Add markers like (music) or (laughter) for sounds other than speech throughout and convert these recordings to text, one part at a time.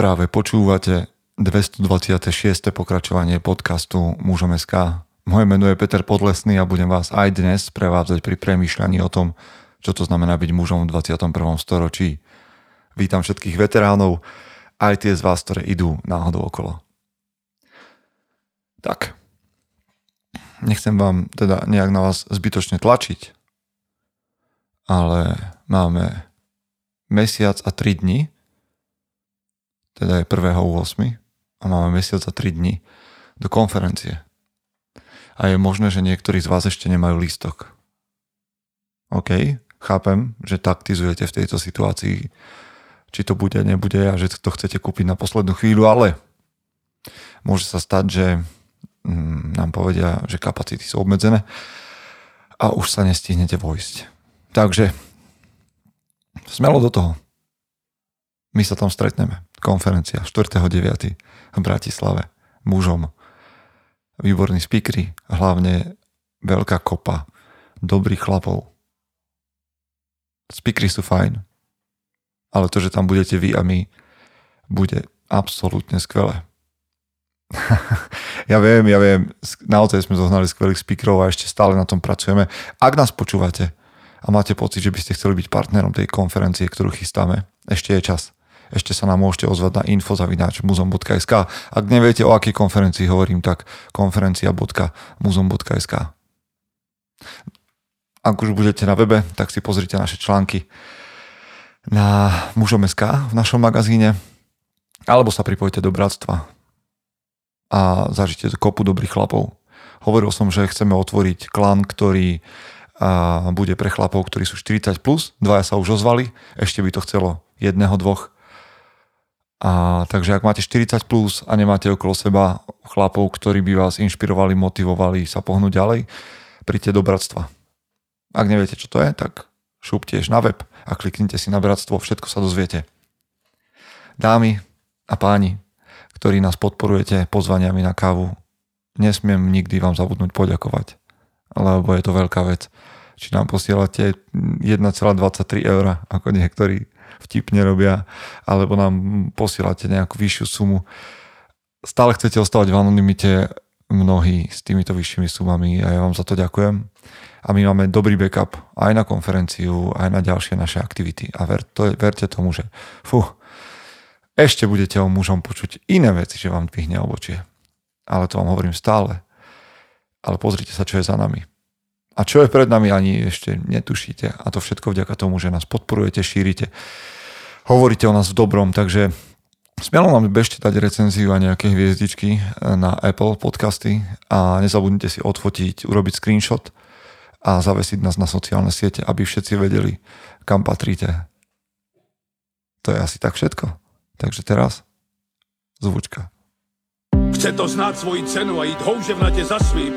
Práve počúvate 226. pokračovanie podcastu Mužom SK. Moje meno je Peter Podlesný a budem vás aj dnes prevádzať pri premýšľaní o tom, čo to znamená byť mužom v 21. storočí. Vítam všetkých veteránov, aj tie z vás, ktoré idú náhodou okolo. Tak, nechcem vám teda nejak na vás zbytočne tlačiť, ale máme mesiac a 3 dní, teda je 1.8. a máme mesiac a 3 dní do konferencie. A je možné, že niektorí z vás ešte nemajú lístok. OK, chápem, že taktizujete v tejto situácii, či to bude, nebude a že to chcete kúpiť na poslednú chvíľu, ale môže sa stať, že mm, nám povedia, že kapacity sú obmedzené a už sa nestihnete vojsť. Takže smelo do toho. My sa tam stretneme. Konferencia 4.9. v Bratislave. Mužom. Výborní speakery. Hlavne veľká kopa dobrých chlapov. Speakery sú fajn. Ale to, že tam budete vy a my, bude absolútne skvelé. (laughs) ja viem, ja viem, naozaj sme zohnali skvelých speakerov a ešte stále na tom pracujeme. Ak nás počúvate a máte pocit, že by ste chceli byť partnerom tej konferencie, ktorú chystáme, ešte je čas ešte sa nám môžete ozvať na info.muzom.sk. Ak neviete, o akej konferencii hovorím, tak konferencia.muzom.sk. Ak už budete na webe, tak si pozrite naše články na mužom.sk v našom magazíne alebo sa pripojte do bratstva a zažite kopu dobrých chlapov. Hovoril som, že chceme otvoriť klan, ktorý bude pre chlapov, ktorí sú 40+, plus, dvaja sa už ozvali, ešte by to chcelo jedného, dvoch a takže ak máte 40 plus a nemáte okolo seba chlapov, ktorí by vás inšpirovali, motivovali sa pohnúť ďalej, príďte do bratstva. Ak neviete, čo to je, tak šuptiež na web a kliknite si na bratstvo, všetko sa dozviete. Dámy a páni, ktorí nás podporujete pozvaniami na kávu, nesmiem nikdy vám zabudnúť poďakovať, lebo je to veľká vec. Či nám posielate 1,23 eur, ako niektorí vtipne robia, alebo nám posielate nejakú vyššiu sumu. Stále chcete ostávať v anonimite mnohí s týmito vyššími sumami a ja vám za to ďakujem. A my máme dobrý backup aj na konferenciu, aj na ďalšie naše aktivity. A ver, to, verte tomu, že fú, ešte budete o mužom počuť iné veci, že vám dvihne obočie. Ale to vám hovorím stále. Ale pozrite sa, čo je za nami. A čo je pred nami, ani ešte netušíte. A to všetko vďaka tomu, že nás podporujete, šírite hovoríte o nás v dobrom, takže Smielo nám bežte dať recenziu a nejaké hviezdičky na Apple podcasty a nezabudnite si odfotiť, urobiť screenshot a zavesiť nás na sociálne siete, aby všetci vedeli, kam patríte. To je asi tak všetko. Takže teraz zvučka. Chce to znáť svoji cenu a ísť houževnate za svým.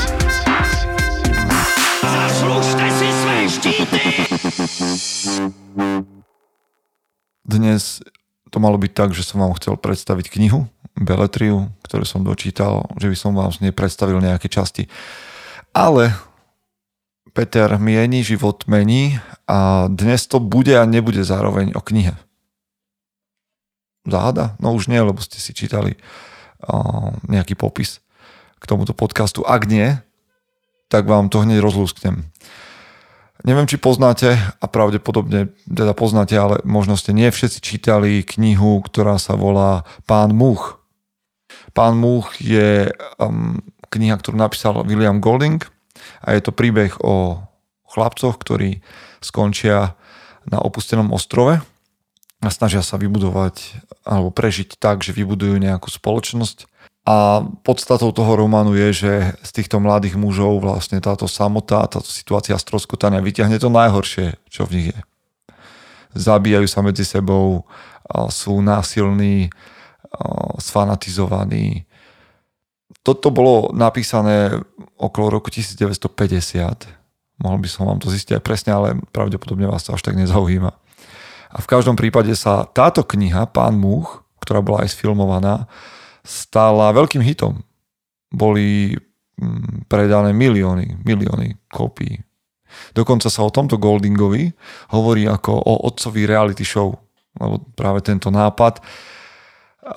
Dnes to malo byť tak, že som vám chcel predstaviť knihu, Beletriu, ktorú som dočítal, že by som vám z nej predstavil nejaké časti. Ale Peter mieni, život mení a dnes to bude a nebude zároveň o knihe. Záhada? No už nie, lebo ste si čítali uh, nejaký popis k tomuto podcastu. Ak nie, tak vám to hneď rozlúsknem. Neviem, či poznáte, a pravdepodobne teda poznáte, ale možno ste nie všetci čítali knihu, ktorá sa volá Pán Much. Pán Much je um, kniha, ktorú napísal William Golding a je to príbeh o chlapcoch, ktorí skončia na opustenom ostrove a snažia sa vybudovať alebo prežiť tak, že vybudujú nejakú spoločnosť a podstatou toho románu je, že z týchto mladých mužov vlastne táto samota, táto situácia stroskotania vyťahne to najhoršie, čo v nich je. Zabíjajú sa medzi sebou, sú násilní, sfanatizovaní. Toto bolo napísané okolo roku 1950. Mohol by som vám to zistiť aj presne, ale pravdepodobne vás to až tak nezaujíma. A v každom prípade sa táto kniha, Pán Múch, ktorá bola aj sfilmovaná, stala veľkým hitom. Boli mm, predané milióny, milióny kópií. Dokonca sa o tomto Goldingovi hovorí ako o otcovi reality show, lebo práve tento nápad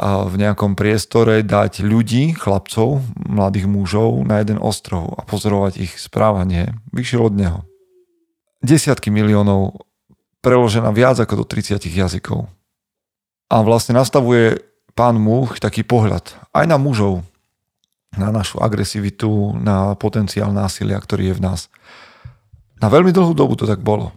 v nejakom priestore dať ľudí, chlapcov, mladých mužov na jeden ostrov a pozorovať ich správanie, vyšiel od neho. Desiatky miliónov preložená viac ako do 30 jazykov. A vlastne nastavuje pán Múch taký pohľad aj na mužov, na našu agresivitu, na potenciál násilia, ktorý je v nás. Na veľmi dlhú dobu to tak bolo.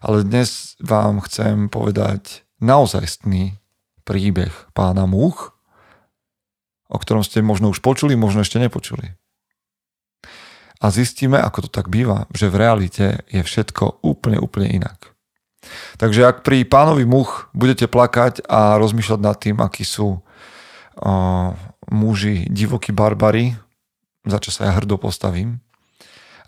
Ale dnes vám chcem povedať naozajstný príbeh pána Múch, o ktorom ste možno už počuli, možno ešte nepočuli. A zistíme, ako to tak býva, že v realite je všetko úplne, úplne inak. Takže ak pri pánovi Much budete plakať a rozmýšľať nad tým, akí sú uh, muži divokí barbary, za čo sa ja hrdo postavím,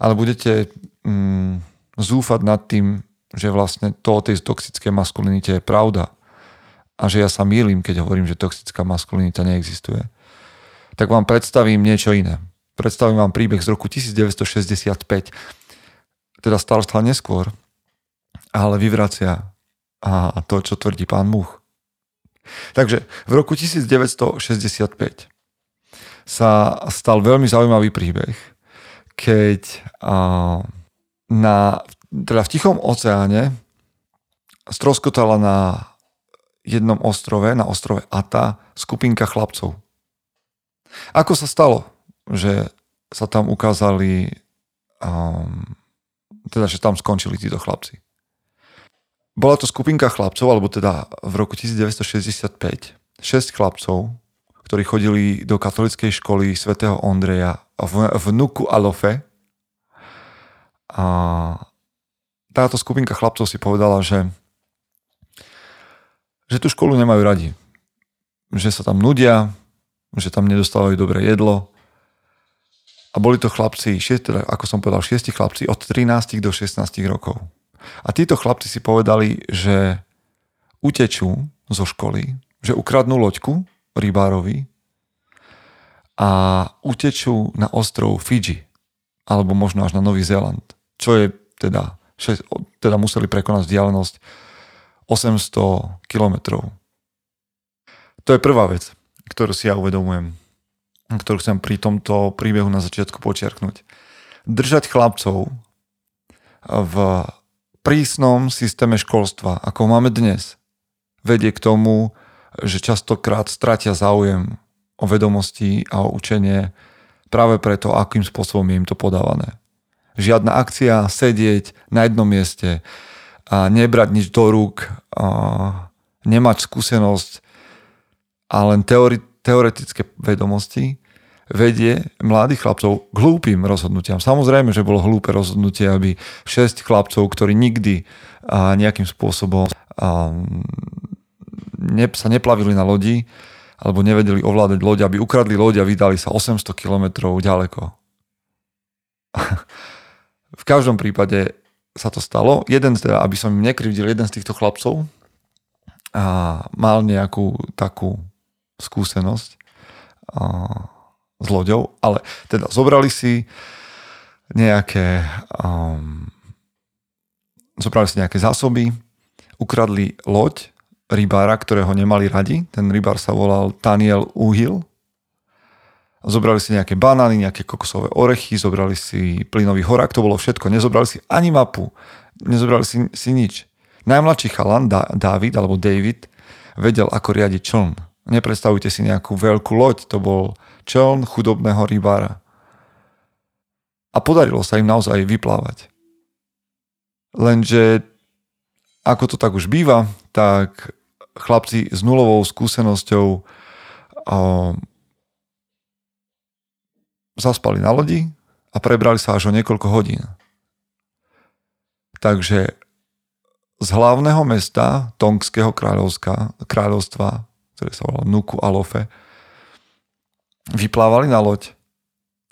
ale budete um, zúfať nad tým, že vlastne to o tej toxickej maskulinite je pravda a že ja sa mýlim, keď hovorím, že toxická maskulinita neexistuje, tak vám predstavím niečo iné. Predstavím vám príbeh z roku 1965. Teda stal sa neskôr, ale vyvracia a to, čo tvrdí pán Much. Takže v roku 1965 sa stal veľmi zaujímavý príbeh, keď na, teda v Tichom oceáne stroskotala na jednom ostrove, na ostrove Ata, skupinka chlapcov. Ako sa stalo, že sa tam ukázali, um, teda, že tam skončili títo chlapci? Bola to skupinka chlapcov, alebo teda v roku 1965, 6 chlapcov, ktorí chodili do katolickej školy svätého Ondreja v, v Nuku Alofe. A táto skupinka chlapcov si povedala, že že tú školu nemajú radi. Že sa tam nudia, že tam nedostávajú dobré jedlo. A boli to chlapci, teda, ako som povedal, šiesti chlapci od 13 do 16 rokov. A títo chlapci si povedali, že utečú zo školy, že ukradnú loďku rybárovi a utečú na ostrov Fiji, alebo možno až na Nový Zéland, čo je teda, teda museli prekonať vzdialenosť 800 kilometrov. To je prvá vec, ktorú si ja uvedomujem, ktorú chcem pri tomto príbehu na začiatku počiarknúť. Držať chlapcov v prísnom systéme školstva, ako máme dnes, vedie k tomu, že častokrát stratia záujem o vedomosti a o učenie práve preto, akým spôsobom je im to podávané. Žiadna akcia, sedieť na jednom mieste, a nebrať nič do rúk, a nemať skúsenosť a len teori, teoretické vedomosti vedie mladých chlapcov k hlúpým rozhodnutiam. Samozrejme, že bolo hlúpe rozhodnutie, aby 6 chlapcov, ktorí nikdy a nejakým spôsobom a, ne, sa neplavili na lodi alebo nevedeli ovládať loď, aby ukradli loď a vydali sa 800 kilometrov ďaleko. (laughs) v každom prípade sa to stalo. Jeden, teda, aby som im nekrivdil, jeden z týchto chlapcov a mal nejakú takú skúsenosť a, s loďou, ale teda zobrali si nejaké um, zobrali si nejaké zásoby, ukradli loď rybára, ktorého nemali radi. Ten rybár sa volal Daniel Uhil Zobrali si nejaké banány, nejaké kokosové orechy, zobrali si plynový horák, to bolo všetko. Nezobrali si ani mapu, nezobrali si, si nič. Najmladší chalan, da, David alebo David, vedel, ako riadiť čln. Nepredstavujte si nejakú veľkú loď, to bol čln chudobného rybára. A podarilo sa im naozaj vyplávať. Lenže, ako to tak už býva, tak chlapci s nulovou skúsenosťou zaspali na lodi a prebrali sa až o niekoľko hodín. Takže z hlavného mesta Tongského kráľovstva ktorý sa volal Nuku Alofe, vyplávali na loď,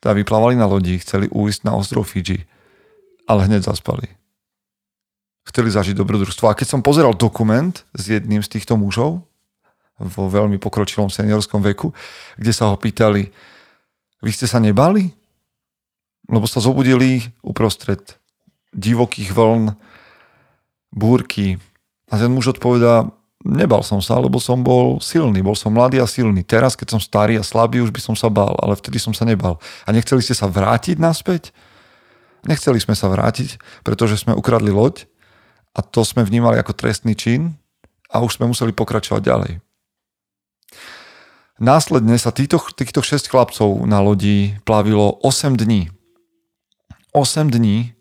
teda vyplávali na lodi, chceli ujsť na ostrov Fidži, ale hneď zaspali. Chceli zažiť dobrodružstvo. A keď som pozeral dokument s jedným z týchto mužov, vo veľmi pokročilom seniorskom veku, kde sa ho pýtali, vy ste sa nebali? Lebo sa zobudili uprostred divokých vln, búrky. A ten muž odpovedá, nebal som sa, lebo som bol silný, bol som mladý a silný. Teraz, keď som starý a slabý, už by som sa bál, ale vtedy som sa nebal. A nechceli ste sa vrátiť naspäť? Nechceli sme sa vrátiť, pretože sme ukradli loď a to sme vnímali ako trestný čin a už sme museli pokračovať ďalej. Následne sa týchto, týchto 6 chlapcov na lodi plavilo 8 dní. 8 dní,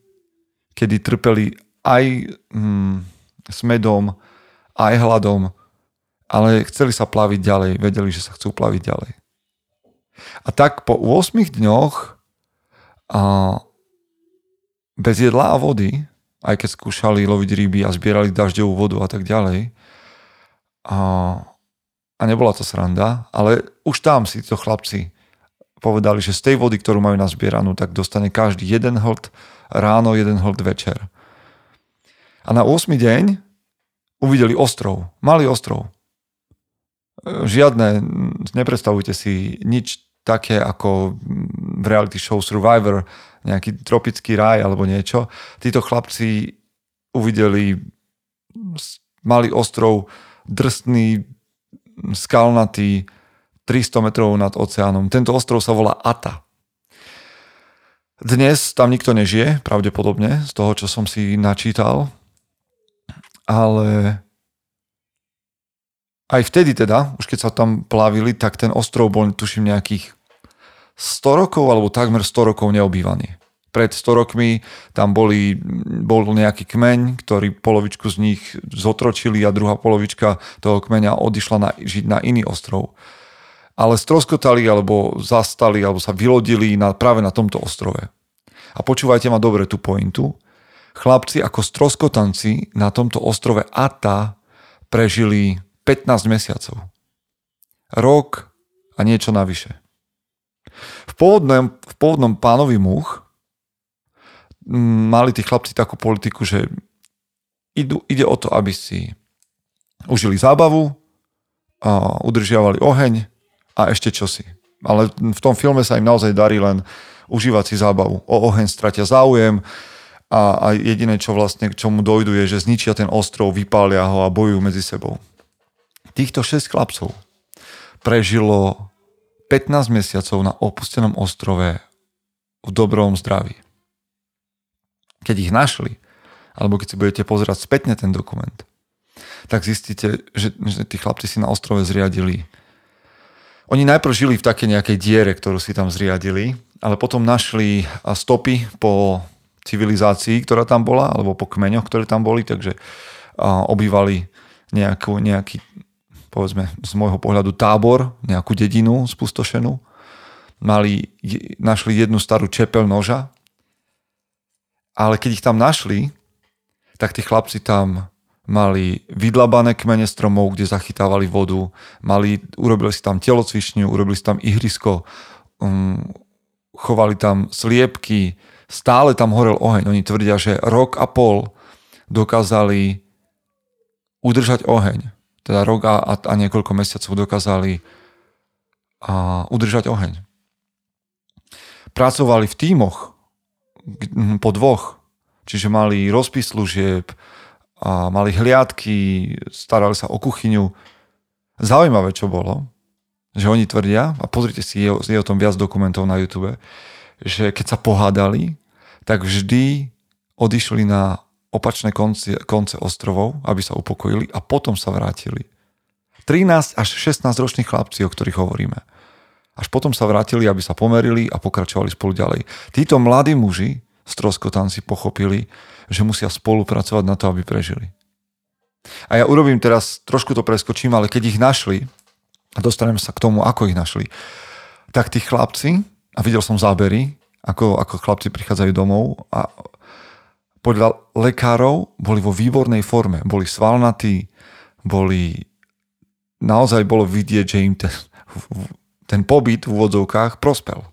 kedy trpeli aj mm, smedom, aj hladom, ale chceli sa plaviť ďalej, vedeli, že sa chcú plaviť ďalej. A tak po 8 dňoch a bez jedla a vody, aj keď skúšali loviť ryby a zbierali dažďovú vodu a tak ďalej, a a nebola to sranda, ale už tam si to chlapci povedali, že z tej vody, ktorú majú nazbieranú, tak dostane každý jeden hlд ráno, jeden hlд večer. A na 8. deň uvideli ostrov, malý ostrov. Žiadne, nepredstavujte si nič také ako v reality show Survivor, nejaký tropický raj alebo niečo. Títo chlapci uvideli malý ostrov, drsný, skalnatý, 300 metrov nad oceánom. Tento ostrov sa volá Ata. Dnes tam nikto nežije, pravdepodobne, z toho, čo som si načítal. Ale aj vtedy teda, už keď sa tam plavili, tak ten ostrov bol, tuším, nejakých 100 rokov alebo takmer 100 rokov neobývaný pred 100 rokmi tam boli, bol nejaký kmeň, ktorý polovičku z nich zotročili a druhá polovička toho kmeňa odišla na, žiť na iný ostrov. Ale stroskotali alebo zastali alebo sa vylodili na, práve na tomto ostrove. A počúvajte ma dobre tú pointu. Chlapci ako stroskotanci na tomto ostrove Ata prežili 15 mesiacov. Rok a niečo navyše. V pôvodnom, v pôvodnom pánovi much mali tí chlapci takú politiku, že idú, ide o to, aby si užili zábavu, a udržiavali oheň a ešte čosi. Ale v tom filme sa im naozaj darí len užívať si zábavu. O oheň stratia záujem a, a jediné, čo vlastne k čomu dojdu, je, že zničia ten ostrov, vypália ho a bojujú medzi sebou. Týchto 6 chlapcov prežilo 15 mesiacov na opustenom ostrove v dobrom zdraví keď ich našli, alebo keď si budete pozerať spätne ten dokument, tak zistíte, že, že tí chlapci si na ostrove zriadili. Oni najprv žili v takej nejakej diere, ktorú si tam zriadili, ale potom našli stopy po civilizácii, ktorá tam bola, alebo po kmeňoch, ktoré tam boli, takže obývali nejakú, nejaký, povedzme, z môjho pohľadu tábor, nejakú dedinu spustošenú. Mali, našli jednu starú čepel noža, ale keď ich tam našli, tak tí chlapci tam mali vydlabané kmene stromov, kde zachytávali vodu, mali, urobili si tam telocvičňu, urobili si tam ihrisko, um, chovali tam sliepky, stále tam horel oheň. Oni tvrdia, že rok a pol dokázali udržať oheň. Teda rok a, a niekoľko mesiacov dokázali a, udržať oheň. Pracovali v tímoch, po dvoch. Čiže mali rozpis služieb, a mali hliadky, starali sa o kuchyňu. Zaujímavé, čo bolo, že oni tvrdia, a pozrite si, je, je o tom viac dokumentov na YouTube, že keď sa pohádali, tak vždy odišli na opačné konce, konce ostrovov, aby sa upokojili a potom sa vrátili. 13 až 16 roční chlapci, o ktorých hovoríme. Až potom sa vrátili, aby sa pomerili a pokračovali spolu ďalej. Títo mladí muži, stroskotanci, pochopili, že musia spolupracovať na to, aby prežili. A ja urobím teraz, trošku to preskočím, ale keď ich našli, a dostaneme sa k tomu, ako ich našli, tak tí chlapci, a videl som zábery, ako, ako chlapci prichádzajú domov a podľa lekárov boli vo výbornej forme. Boli svalnatí, boli naozaj bolo vidieť, že im ten, ten pobyt v úvodzovkách prospel.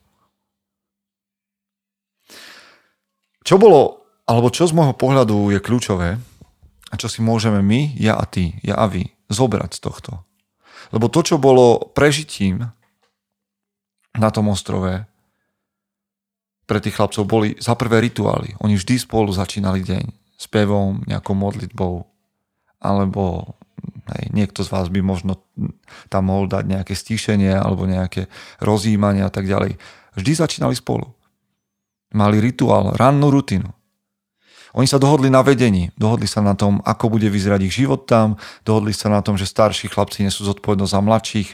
Čo bolo, alebo čo z môjho pohľadu je kľúčové a čo si môžeme my, ja a ty, ja a vy, zobrať z tohto. Lebo to, čo bolo prežitím na tom ostrove, pre tých chlapcov boli za prvé rituály. Oni vždy spolu začínali deň s pevom, nejakou modlitbou, alebo hej, niekto z vás by možno tam mohol dať nejaké stíšenie alebo nejaké rozjímanie a tak ďalej. Vždy začínali spolu. Mali rituál, rannú rutinu. Oni sa dohodli na vedení, dohodli sa na tom, ako bude vyzerať ich život tam, dohodli sa na tom, že starší chlapci nesú zodpovednosť za mladších.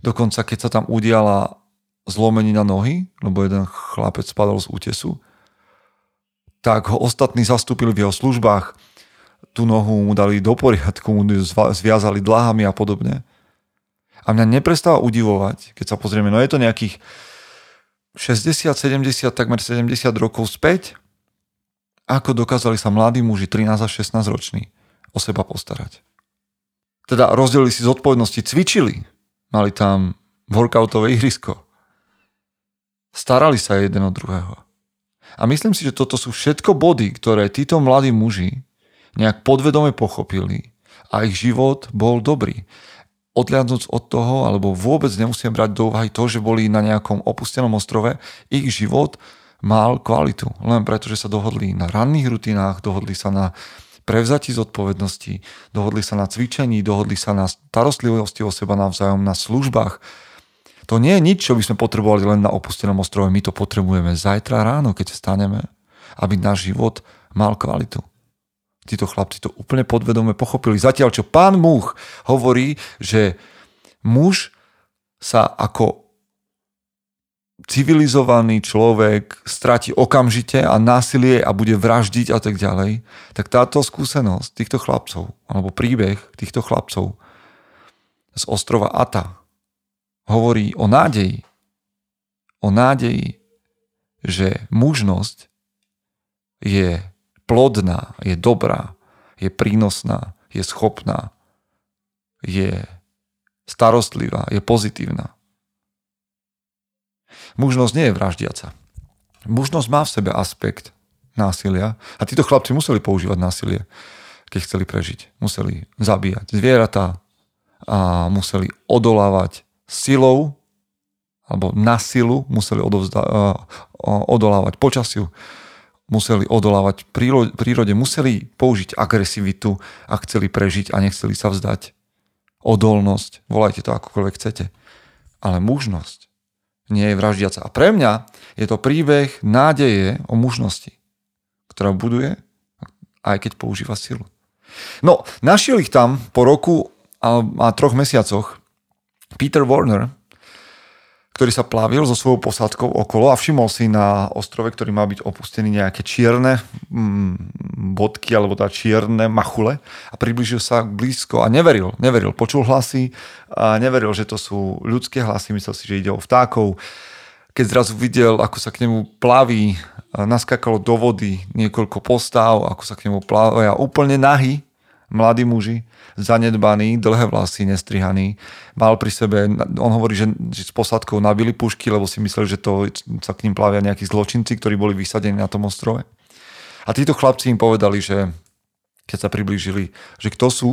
Dokonca, keď sa tam udiala zlomenina nohy, lebo jeden chlapec spadol z útesu, tak ho ostatní zastúpili v jeho službách, tú nohu mu dali do poriadku, mu zviazali dlahami a podobne. A mňa neprestáva udivovať, keď sa pozrieme, no je to nejakých 60, 70, takmer 70 rokov späť, ako dokázali sa mladí muži, 13 až 16 roční, o seba postarať. Teda rozdelili si zodpovednosti, cvičili, mali tam workoutové ihrisko, starali sa jeden od druhého. A myslím si, že toto sú všetko body, ktoré títo mladí muži nejak podvedome pochopili a ich život bol dobrý. Odliadnúc od toho, alebo vôbec nemusím brať do úvahy to, že boli na nejakom opustenom ostrove, ich život mal kvalitu. Len preto, že sa dohodli na ranných rutinách, dohodli sa na prevzati zodpovednosti, dohodli sa na cvičení, dohodli sa na starostlivosti o seba navzájom, na službách, to nie je nič, čo by sme potrebovali len na opustenom ostrove. My to potrebujeme zajtra ráno, keď staneme, aby náš život mal kvalitu. Títo chlapci to úplne podvedome pochopili. Zatiaľ, čo pán Múch hovorí, že muž sa ako civilizovaný človek stratí okamžite a násilie a bude vraždiť a tak ďalej, tak táto skúsenosť týchto chlapcov, alebo príbeh týchto chlapcov z ostrova Ata, hovorí o nádeji. O nádeji, že mužnosť je plodná, je dobrá, je prínosná, je schopná, je starostlivá, je pozitívna. Mužnosť nie je vraždiaca. Mužnosť má v sebe aspekt násilia a títo chlapci museli používať násilie, keď chceli prežiť. Museli zabíjať zvieratá a museli odolávať silou alebo na silu museli odovzda, uh, odolávať počasiu, museli odolávať prírode, museli použiť agresivitu a chceli prežiť a nechceli sa vzdať. Odolnosť, volajte to akokoľvek chcete. Ale mužnosť nie je vraždiaca. A pre mňa je to príbeh nádeje o mužnosti, ktorá buduje, aj keď používa silu. No, našiel ich tam po roku a, a troch mesiacoch Peter Warner, ktorý sa plavil so svojou posádkou okolo a všimol si na ostrove, ktorý má byť opustený nejaké čierne mm, bodky alebo tá čierne machule a približil sa blízko a neveril, neveril. Počul hlasy a neveril, že to sú ľudské hlasy, myslel si, že ide o vtákov. Keď zrazu videl, ako sa k nemu plaví, naskakalo do vody niekoľko postáv, ako sa k nemu plavia úplne nahy, mladí muži, zanedbaný, dlhé vlasy, nestrihaný. Mal pri sebe, on hovorí, že, že s posadkou nabili pušky, lebo si mysleli, že to sa k ním plavia nejakí zločinci, ktorí boli vysadení na tom ostrove. A títo chlapci im povedali, že keď sa priblížili, že kto sú,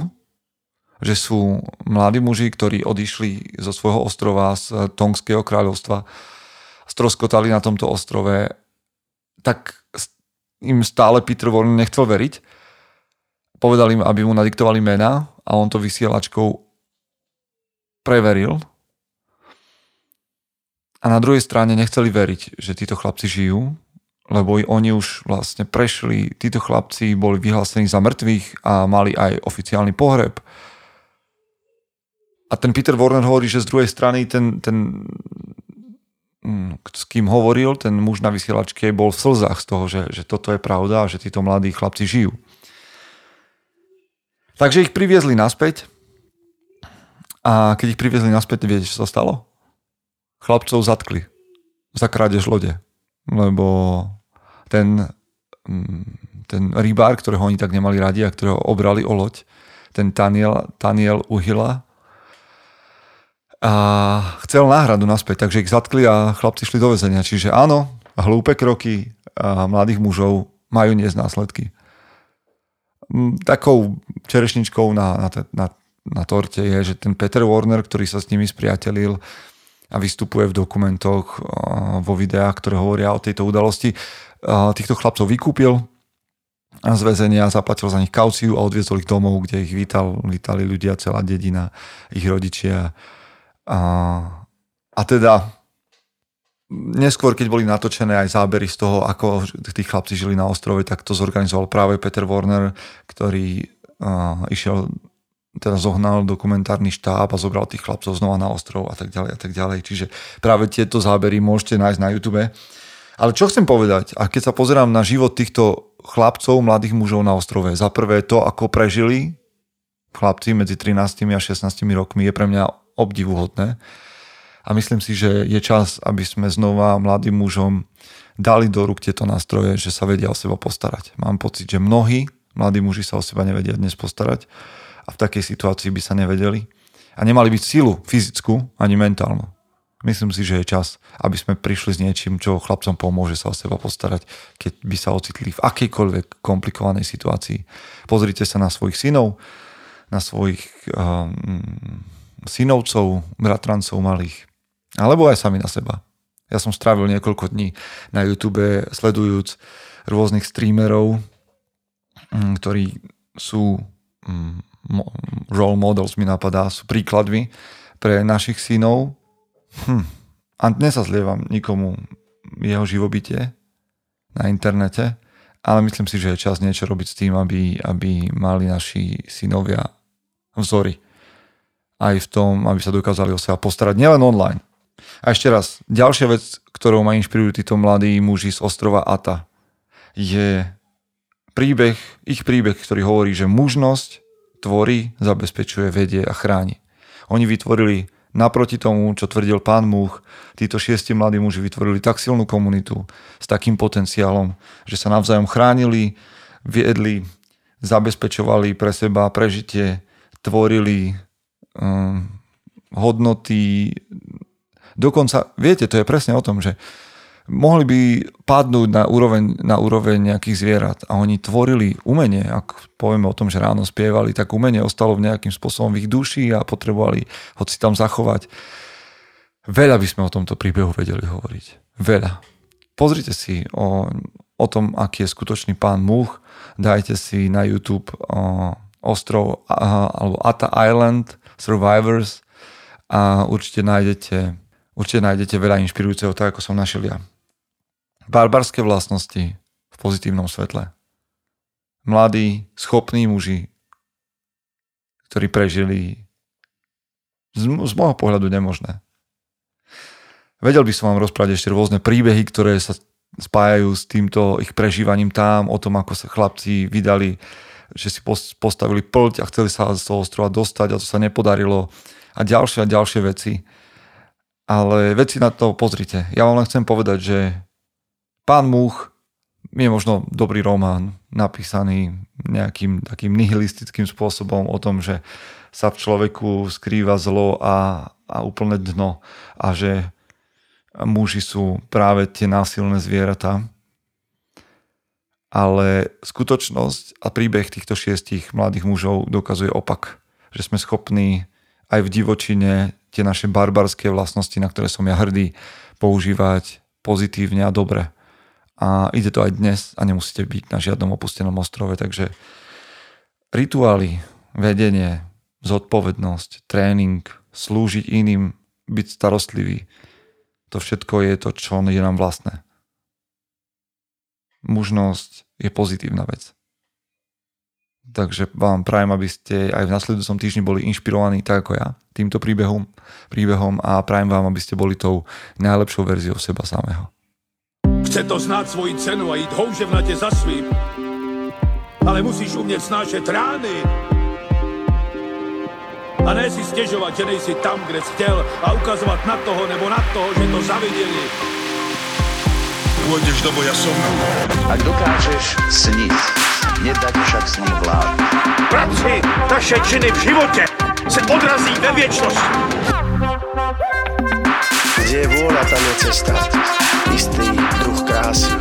že sú mladí muži, ktorí odišli zo svojho ostrova z Tongského kráľovstva, stroskotali na tomto ostrove, tak im stále Peter Warren nechcel veriť. Povedali im, aby mu nadiktovali mená a on to vysielačkou preveril. A na druhej strane nechceli veriť, že títo chlapci žijú, lebo oni už vlastne prešli, títo chlapci boli vyhlásení za mŕtvych a mali aj oficiálny pohreb. A ten Peter Warner hovorí, že z druhej strany ten, ten mm, s kým hovoril, ten muž na vysielačke bol v slzách z toho, že, že toto je pravda a že títo mladí chlapci žijú. Takže ich priviezli naspäť a keď ich priviezli naspäť, viete, čo sa stalo? Chlapcov zatkli za lode, lebo ten, mm, ten rybár, ktorého oni tak nemali radi a ktorého obrali o loď, ten Taniel, Taniel Uhila, a chcel náhradu naspäť, takže ich zatkli a chlapci šli do väzenia. Čiže áno, hlúpe kroky mladých mužov majú niesť následky. Takou čerešničkou na, na, na, na torte je, že ten Peter Warner, ktorý sa s nimi spriatelil a vystupuje v dokumentoch, vo videách, ktoré hovoria o tejto udalosti, týchto chlapcov vykúpil z väzenia, zaplatil za nich kauciu a odviezol ich domov, kde ich vítal, vítali ľudia, celá dedina, ich rodičia. A, a teda neskôr, keď boli natočené aj zábery z toho, ako tí chlapci žili na ostrove, tak to zorganizoval práve Peter Warner, ktorý uh, išiel teda zohnal dokumentárny štáb a zobral tých chlapcov znova na ostrov a tak ďalej a tak ďalej. Čiže práve tieto zábery môžete nájsť na YouTube. Ale čo chcem povedať, a keď sa pozerám na život týchto chlapcov, mladých mužov na ostrove, za prvé to, ako prežili chlapci medzi 13 a 16 rokmi, je pre mňa obdivuhodné. A myslím si, že je čas, aby sme znova mladým mužom dali do rúk tieto nástroje, že sa vedia o seba postarať. Mám pocit, že mnohí mladí muži sa o seba nevedia dnes postarať a v takej situácii by sa nevedeli. A nemali byť silu fyzickú ani mentálnu. Myslím si, že je čas, aby sme prišli s niečím, čo chlapcom pomôže sa o seba postarať, keď by sa ocitli v akejkoľvek komplikovanej situácii. Pozrite sa na svojich synov, na svojich um, synovcov, bratrancov malých, alebo aj sami na seba. Ja som strávil niekoľko dní na YouTube sledujúc rôznych streamerov, mm, ktorí sú mm, role models mi napadá, sú príkladmi pre našich synov. Hm. A dnes sa zlievam nikomu jeho živobytie na internete, ale myslím si, že je čas niečo robiť s tým, aby, aby mali naši synovia vzory aj v tom, aby sa dokázali o seba postarať nielen online. A ešte raz, ďalšia vec, ktorou ma inšpirujú títo mladí muži z ostrova Ata, je príbeh, ich príbeh, ktorý hovorí, že mužnosť tvorí, zabezpečuje, vedie a chráni. Oni vytvorili naproti tomu, čo tvrdil pán Múch, títo šiesti mladí muži vytvorili tak silnú komunitu s takým potenciálom, že sa navzájom chránili, viedli, zabezpečovali pre seba prežitie, tvorili um, hodnoty. Dokonca, viete, to je presne o tom, že mohli by padnúť na úroveň, na úroveň nejakých zvierat a oni tvorili umenie, ak povieme o tom, že ráno spievali, tak umenie ostalo v nejakým spôsobom v ich duši a potrebovali ho si tam zachovať. Veľa by sme o tomto príbehu vedeli hovoriť. Veľa. Pozrite si o, o tom, aký je skutočný pán Much, dajte si na YouTube o, ostrov alebo Ata Island Survivors a určite nájdete, určite nájdete veľa inšpirujúceho, tak ako som našiel ja. Barbarské vlastnosti v pozitívnom svetle. Mladí, schopní muži, ktorí prežili z, z môjho pohľadu nemožné. Vedel by som vám rozprávať ešte rôzne príbehy, ktoré sa spájajú s týmto ich prežívaním tam, o tom, ako sa chlapci vydali že si postavili plť a chceli sa z toho ostrova dostať a to sa nepodarilo a ďalšie a ďalšie veci. Ale veci na to pozrite. Ja vám len chcem povedať, že Pán Much je možno dobrý román, napísaný nejakým takým nihilistickým spôsobom o tom, že sa v človeku skrýva zlo a, a úplne dno a že muži sú práve tie násilné zvieratá ale skutočnosť a príbeh týchto šiestich mladých mužov dokazuje opak. Že sme schopní aj v divočine tie naše barbarské vlastnosti, na ktoré som ja hrdý, používať pozitívne a dobre. A ide to aj dnes a nemusíte byť na žiadnom opustenom ostrove, takže rituály, vedenie, zodpovednosť, tréning, slúžiť iným, byť starostlivý, to všetko je to, čo je nám vlastné mužnosť je pozitívna vec. Takže vám prajem, aby ste aj v nasledujúcom týždni boli inšpirovaní tak ako ja týmto príbehom, príbehom a prajem vám, aby ste boli tou najlepšou verziou seba samého. Chce to znát svoji cenu a jít houževnatě za svým. Ale musíš umět snášet rány. A ne si stěžovat, že nejsi tam, kde jsi chtěl a ukazovat na toho nebo na toho, že to zaviděli pôjdeš do boja som. Ak dokážeš sniť, nedať však s ním vlád. Práci taše činy v živote se odrazí ve viečnosť. Kde je vôľa, tam je cesta. Istý druh krásy.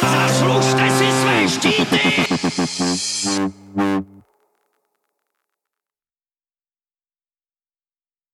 Zaslužte si své štíty!